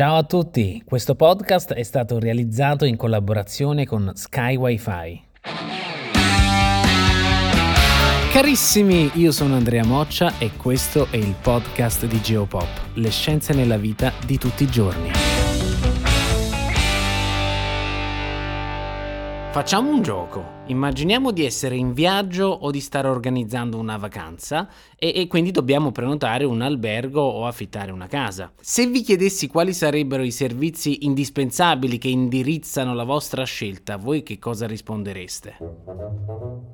Ciao a tutti, questo podcast è stato realizzato in collaborazione con Sky Wi-Fi. Carissimi, io sono Andrea Moccia e questo è il podcast di Geopop, le scienze nella vita di tutti i giorni. Facciamo un gioco. Immaginiamo di essere in viaggio o di stare organizzando una vacanza e, e, quindi dobbiamo prenotare un albergo o affittare una casa. Se vi chiedessi quali sarebbero i servizi indispensabili che indirizzano la vostra scelta, voi che cosa rispondereste?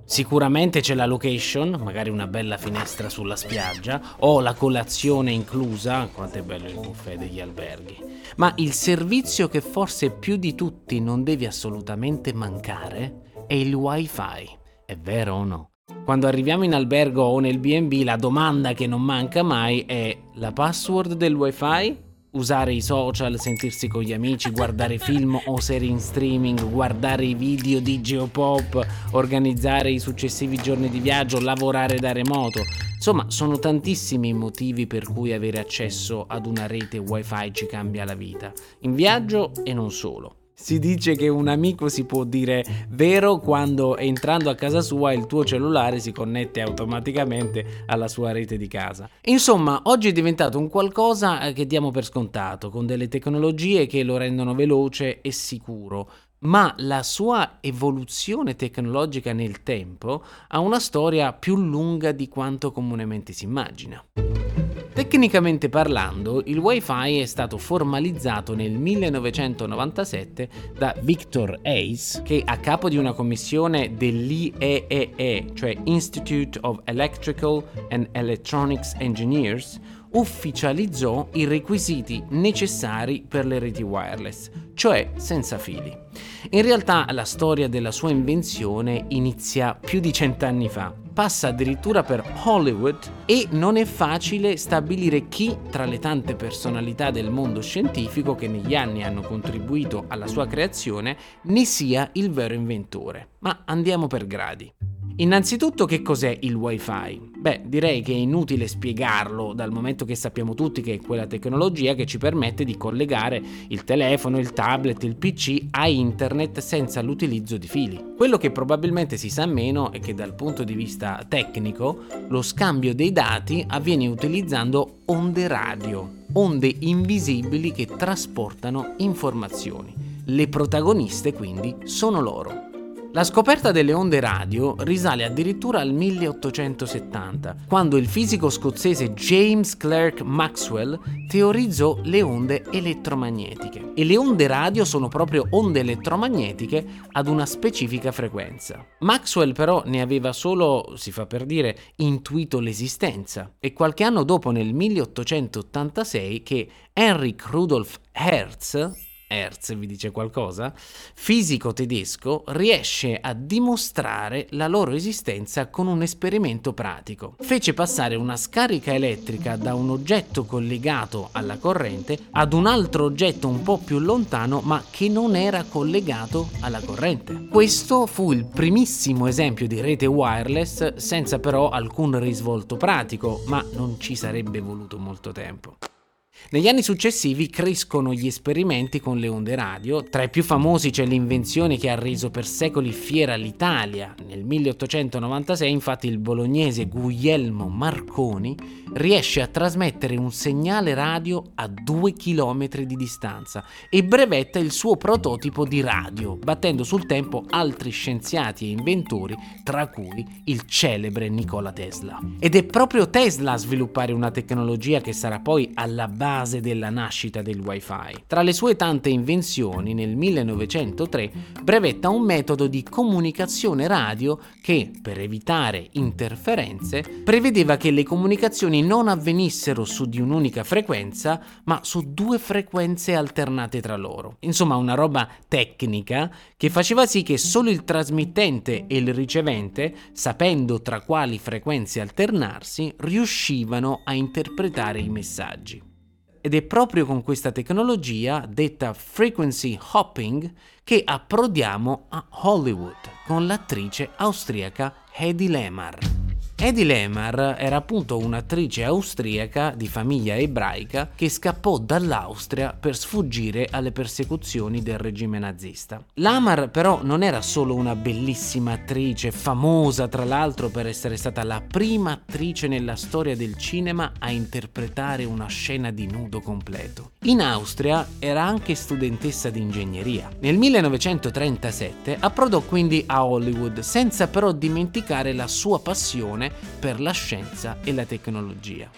Sicuramente c'è la location, magari una bella finestra sulla spiaggia, o la colazione inclusa, quanto è bello il buffet degli alberghi. Ma il servizio che forse più di tutti non devi assolutamente mancare è il wifi. È vero o no? Quando arriviamo in albergo o nel BB la domanda che non manca mai è la password del wifi? Usare i social, sentirsi con gli amici, guardare film o serie in streaming, guardare i video di Geopop, organizzare i successivi giorni di viaggio, lavorare da remoto. Insomma, sono tantissimi i motivi per cui avere accesso ad una rete wifi ci cambia la vita, in viaggio e non solo. Si dice che un amico si può dire vero quando entrando a casa sua il tuo cellulare si connette automaticamente alla sua rete di casa. Insomma, oggi è diventato un qualcosa eh, che diamo per scontato, con delle tecnologie che lo rendono veloce e sicuro. Ma la sua evoluzione tecnologica nel tempo ha una storia più lunga di quanto comunemente si immagina. Tecnicamente parlando, il Wi-Fi è stato formalizzato nel 1997 da Victor Hayes, che a capo di una commissione dell'IEEE, cioè Institute of Electrical and Electronics Engineers, ufficializzò i requisiti necessari per le reti wireless, cioè senza fili. In realtà la storia della sua invenzione inizia più di cent'anni fa, passa addirittura per Hollywood e non è facile stabilire chi tra le tante personalità del mondo scientifico che negli anni hanno contribuito alla sua creazione ne sia il vero inventore. Ma andiamo per gradi. Innanzitutto che cos'è il wifi? Beh, direi che è inutile spiegarlo dal momento che sappiamo tutti che è quella tecnologia che ci permette di collegare il telefono, il tablet, il PC a internet senza l'utilizzo di fili. Quello che probabilmente si sa meno è che dal punto di vista tecnico lo scambio dei dati avviene utilizzando onde radio, onde invisibili che trasportano informazioni. Le protagoniste quindi sono loro. La scoperta delle onde radio risale addirittura al 1870, quando il fisico scozzese James Clerk Maxwell teorizzò le onde elettromagnetiche. E le onde radio sono proprio onde elettromagnetiche ad una specifica frequenza. Maxwell però ne aveva solo, si fa per dire, intuito l'esistenza e qualche anno dopo nel 1886 che Heinrich Rudolf Hertz Hertz vi dice qualcosa, fisico tedesco riesce a dimostrare la loro esistenza con un esperimento pratico. Fece passare una scarica elettrica da un oggetto collegato alla corrente ad un altro oggetto un po' più lontano ma che non era collegato alla corrente. Questo fu il primissimo esempio di rete wireless senza però alcun risvolto pratico, ma non ci sarebbe voluto molto tempo. Negli anni successivi crescono gli esperimenti con le onde radio, tra i più famosi c'è l'invenzione che ha reso per secoli fiera l'Italia. Nel 1896 infatti il bolognese Guglielmo Marconi riesce a trasmettere un segnale radio a due chilometri di distanza e brevetta il suo prototipo di radio, battendo sul tempo altri scienziati e inventori, tra cui il celebre Nikola Tesla. Ed è proprio Tesla a sviluppare una tecnologia che sarà poi alla base base della nascita del wifi. Tra le sue tante invenzioni, nel 1903 brevetta un metodo di comunicazione radio che, per evitare interferenze, prevedeva che le comunicazioni non avvenissero su di un'unica frequenza, ma su due frequenze alternate tra loro. Insomma, una roba tecnica che faceva sì che solo il trasmittente e il ricevente, sapendo tra quali frequenze alternarsi, riuscivano a interpretare i messaggi. Ed è proprio con questa tecnologia, detta frequency hopping, che approdiamo a Hollywood con l'attrice austriaca Hedy Lemar. Eddie Lemar era appunto un'attrice austriaca di famiglia ebraica che scappò dall'Austria per sfuggire alle persecuzioni del regime nazista. Lamar però non era solo una bellissima attrice, famosa tra l'altro per essere stata la prima attrice nella storia del cinema a interpretare una scena di nudo completo. In Austria era anche studentessa di ingegneria. Nel 1937 approdò quindi a Hollywood senza però dimenticare la sua passione passione per la scienza e la tecnologia.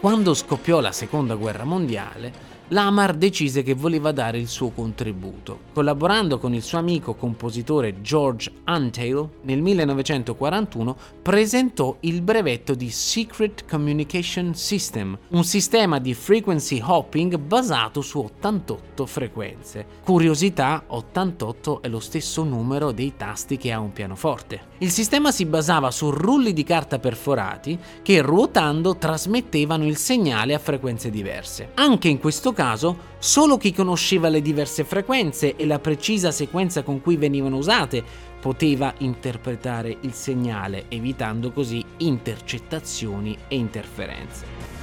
Quando scoppiò la seconda guerra mondiale, Lamar decise che voleva dare il suo contributo. Collaborando con il suo amico compositore George Antheil, nel 1941 presentò il brevetto di Secret Communication System, un sistema di frequency hopping basato su 88 frequenze. Curiosità, 88 è lo stesso numero dei tasti che ha un pianoforte. Il sistema si basava su rulli di carta perforati che ruotando trasmettevano il segnale a frequenze diverse. Anche in questo caso, solo chi conosceva le diverse frequenze e la precisa sequenza con cui venivano usate poteva interpretare il segnale, evitando così intercettazioni e interferenze.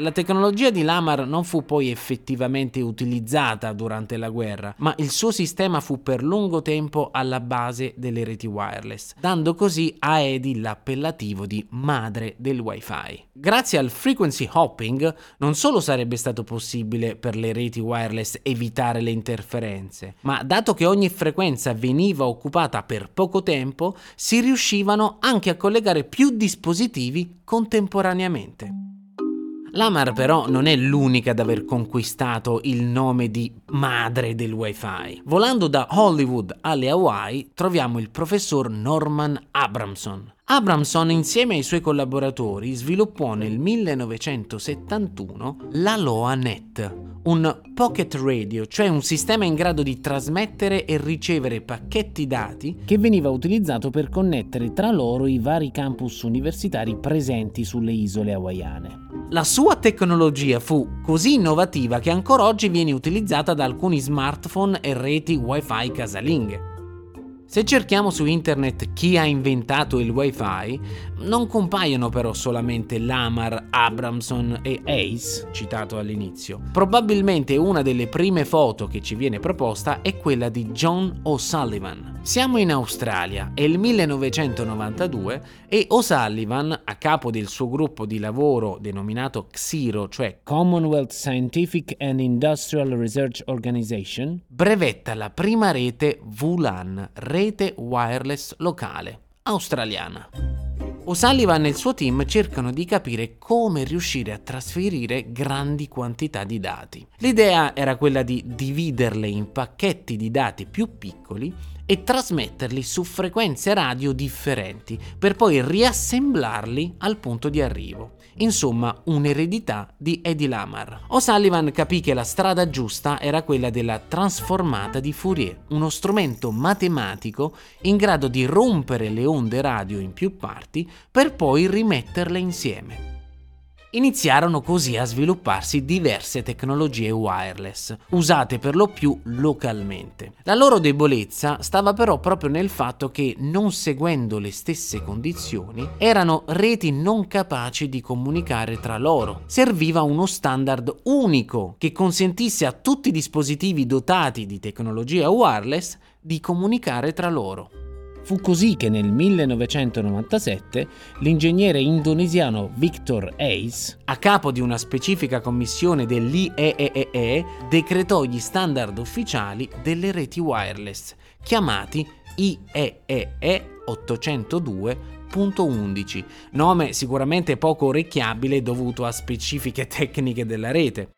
La tecnologia di Lamar non fu poi effettivamente utilizzata durante la guerra, ma il suo sistema fu per lungo tempo alla base delle reti wireless, dando così a Edi l'appellativo di madre del wifi. Grazie al frequency hopping non solo sarebbe stato possibile per le reti wireless evitare le interferenze, ma dato che ogni frequenza veniva occupata per poco tempo, si riuscivano anche a collegare più dispositivi contemporaneamente. Lamar però non è l'unica ad aver conquistato il nome di madre del wifi. Volando da Hollywood alle Hawaii troviamo il professor Norman Abramson. Abramson insieme ai suoi collaboratori sviluppò nel 1971 la LoaNet, un pocket radio, cioè un sistema in grado di trasmettere e ricevere pacchetti dati che veniva utilizzato per connettere tra loro i vari campus universitari presenti sulle isole hawaiane. La sua tecnologia fu così innovativa che ancora oggi viene utilizzata da alcuni smartphone e reti wifi casalinghe. Se cerchiamo su internet chi ha inventato il wifi, non compaiono però solamente Lamar, Abramson e Ace, citato all'inizio. Probabilmente una delle prime foto che ci viene proposta è quella di John O'Sullivan. Siamo in Australia, è il 1992 e O'Sullivan, a capo del suo gruppo di lavoro denominato XIRO, cioè Commonwealth Scientific and Industrial Research Organization, brevetta la prima rete VLAN, rete wireless locale, australiana. O'Sullivan e il suo team cercano di capire come riuscire a trasferire grandi quantità di dati. L'idea era quella di dividerle in pacchetti di dati più piccoli e trasmetterli su frequenze radio differenti per poi riassemblarli al punto di arrivo. Insomma, un'eredità di Eddie Lamar. O'Sullivan capì che la strada giusta era quella della trasformata di Fourier, uno strumento matematico in grado di rompere le onde radio in più parti per poi rimetterle insieme. Iniziarono così a svilupparsi diverse tecnologie wireless, usate per lo più localmente. La loro debolezza stava però proprio nel fatto che, non seguendo le stesse condizioni, erano reti non capaci di comunicare tra loro. Serviva uno standard unico che consentisse a tutti i dispositivi dotati di tecnologia wireless di comunicare tra loro. Fu così che nel 1997 l'ingegnere indonesiano Victor Ace, a capo di una specifica commissione dell'IEEE, decretò gli standard ufficiali delle reti wireless, chiamati IEEE 802 802.11, nome sicuramente poco orecchiabile dovuto a specifiche tecniche della rete.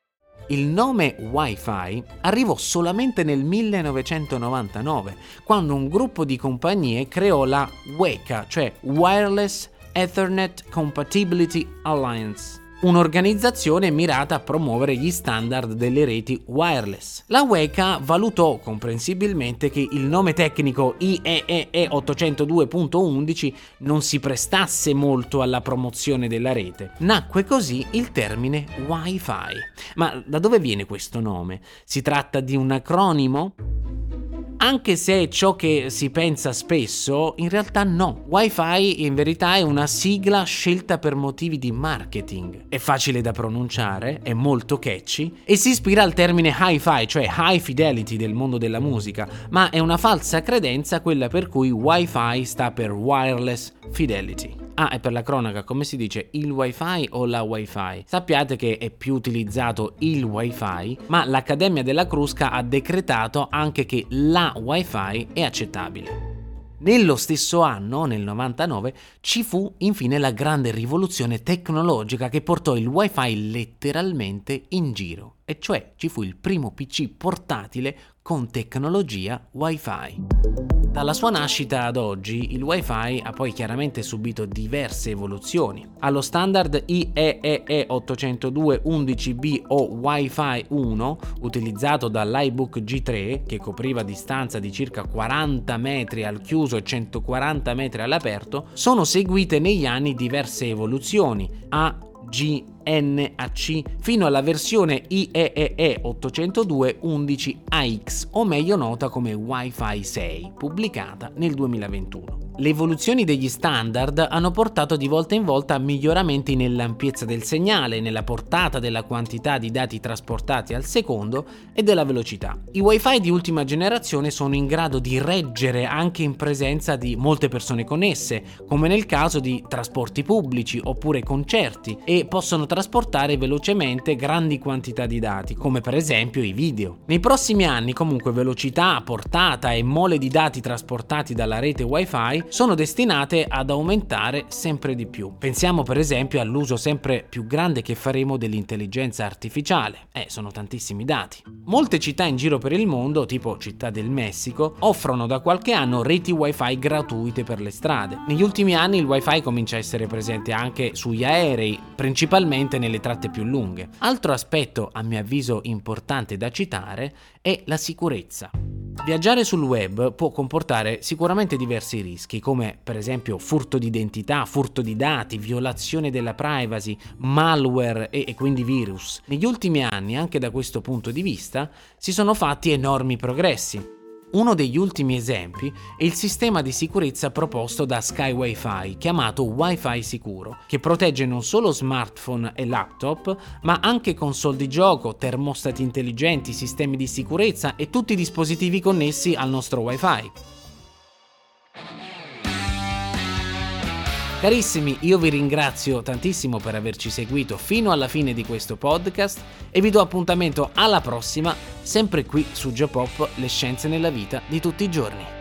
Il nome Wi-Fi arrivò solamente nel 1999, quando un gruppo di compagnie creò la WECA, cioè Wireless Ethernet Compatibility Alliance un'organizzazione mirata a promuovere gli standard delle reti wireless. La WECA valutò comprensibilmente che il nome tecnico IEEE 802.11 non si prestasse molto alla promozione della rete. Nacque così il termine Wi-Fi. Ma da dove viene questo nome? Si tratta di un acronimo? Anche se è ciò che si pensa spesso, in realtà no. Wi-Fi in verità è una sigla scelta per motivi di marketing. È facile da pronunciare, è molto catchy e si ispira al termine hi-fi, cioè high fidelity del mondo della musica, ma è una falsa credenza quella per cui Wi-Fi sta per wireless fidelity. Ah, e per la cronaca, come si dice il wifi o la wifi? Sappiate che è più utilizzato il wifi, ma l'Accademia della Crusca ha decretato anche che la wifi è accettabile. Nello stesso anno, nel 99, ci fu infine la grande rivoluzione tecnologica che portò il wifi letteralmente in giro, e cioè ci fu il primo PC portatile con tecnologia wifi. Dalla sua nascita ad oggi il Wi-Fi ha poi chiaramente subito diverse evoluzioni. Allo standard IEEE 802.11b o Wi-Fi 1, utilizzato dall'iBook G3, che copriva distanza di circa 40 metri al chiuso e 140 metri all'aperto, sono seguite negli anni diverse evoluzioni. A G, NAC fino alla versione IEEE 802.11ax o meglio nota come Wi-Fi 6, pubblicata nel 2021. Le evoluzioni degli standard hanno portato di volta in volta a miglioramenti nell'ampiezza del segnale, nella portata della quantità di dati trasportati al secondo e della velocità. I wifi di ultima generazione sono in grado di reggere anche in presenza di molte persone connesse, come nel caso di trasporti pubblici oppure concerti, e possono trasportare velocemente grandi quantità di dati, come per esempio i video. Nei prossimi anni comunque velocità, portata e mole di dati trasportati dalla rete wifi sono destinate ad aumentare sempre di più. Pensiamo per esempio all'uso sempre più grande che faremo dell'intelligenza artificiale. Eh, sono tantissimi dati. Molte città in giro per il mondo, tipo Città del Messico, offrono da qualche anno reti wifi gratuite per le strade. Negli ultimi anni il wifi comincia a essere presente anche sugli aerei, principalmente nelle tratte più lunghe. Altro aspetto, a mio avviso importante da citare, è la sicurezza. Viaggiare sul web può comportare sicuramente diversi rischi, come per esempio furto di identità, furto di dati, violazione della privacy, malware e, e, quindi virus. Negli ultimi anni, anche da questo punto di vista, si sono fatti enormi progressi. Uno degli ultimi esempi è il sistema di sicurezza proposto da Sky Wi-Fi, chiamato Wi-Fi sicuro, che protegge non solo smartphone e laptop, ma anche console di gioco, termostati intelligenti, sistemi di sicurezza e tutti i dispositivi connessi al nostro Wi-Fi. Carissimi, io vi ringrazio tantissimo per averci seguito fino alla fine di questo podcast e vi do appuntamento alla prossima, sempre qui su Geopop, le scienze nella vita di tutti i giorni.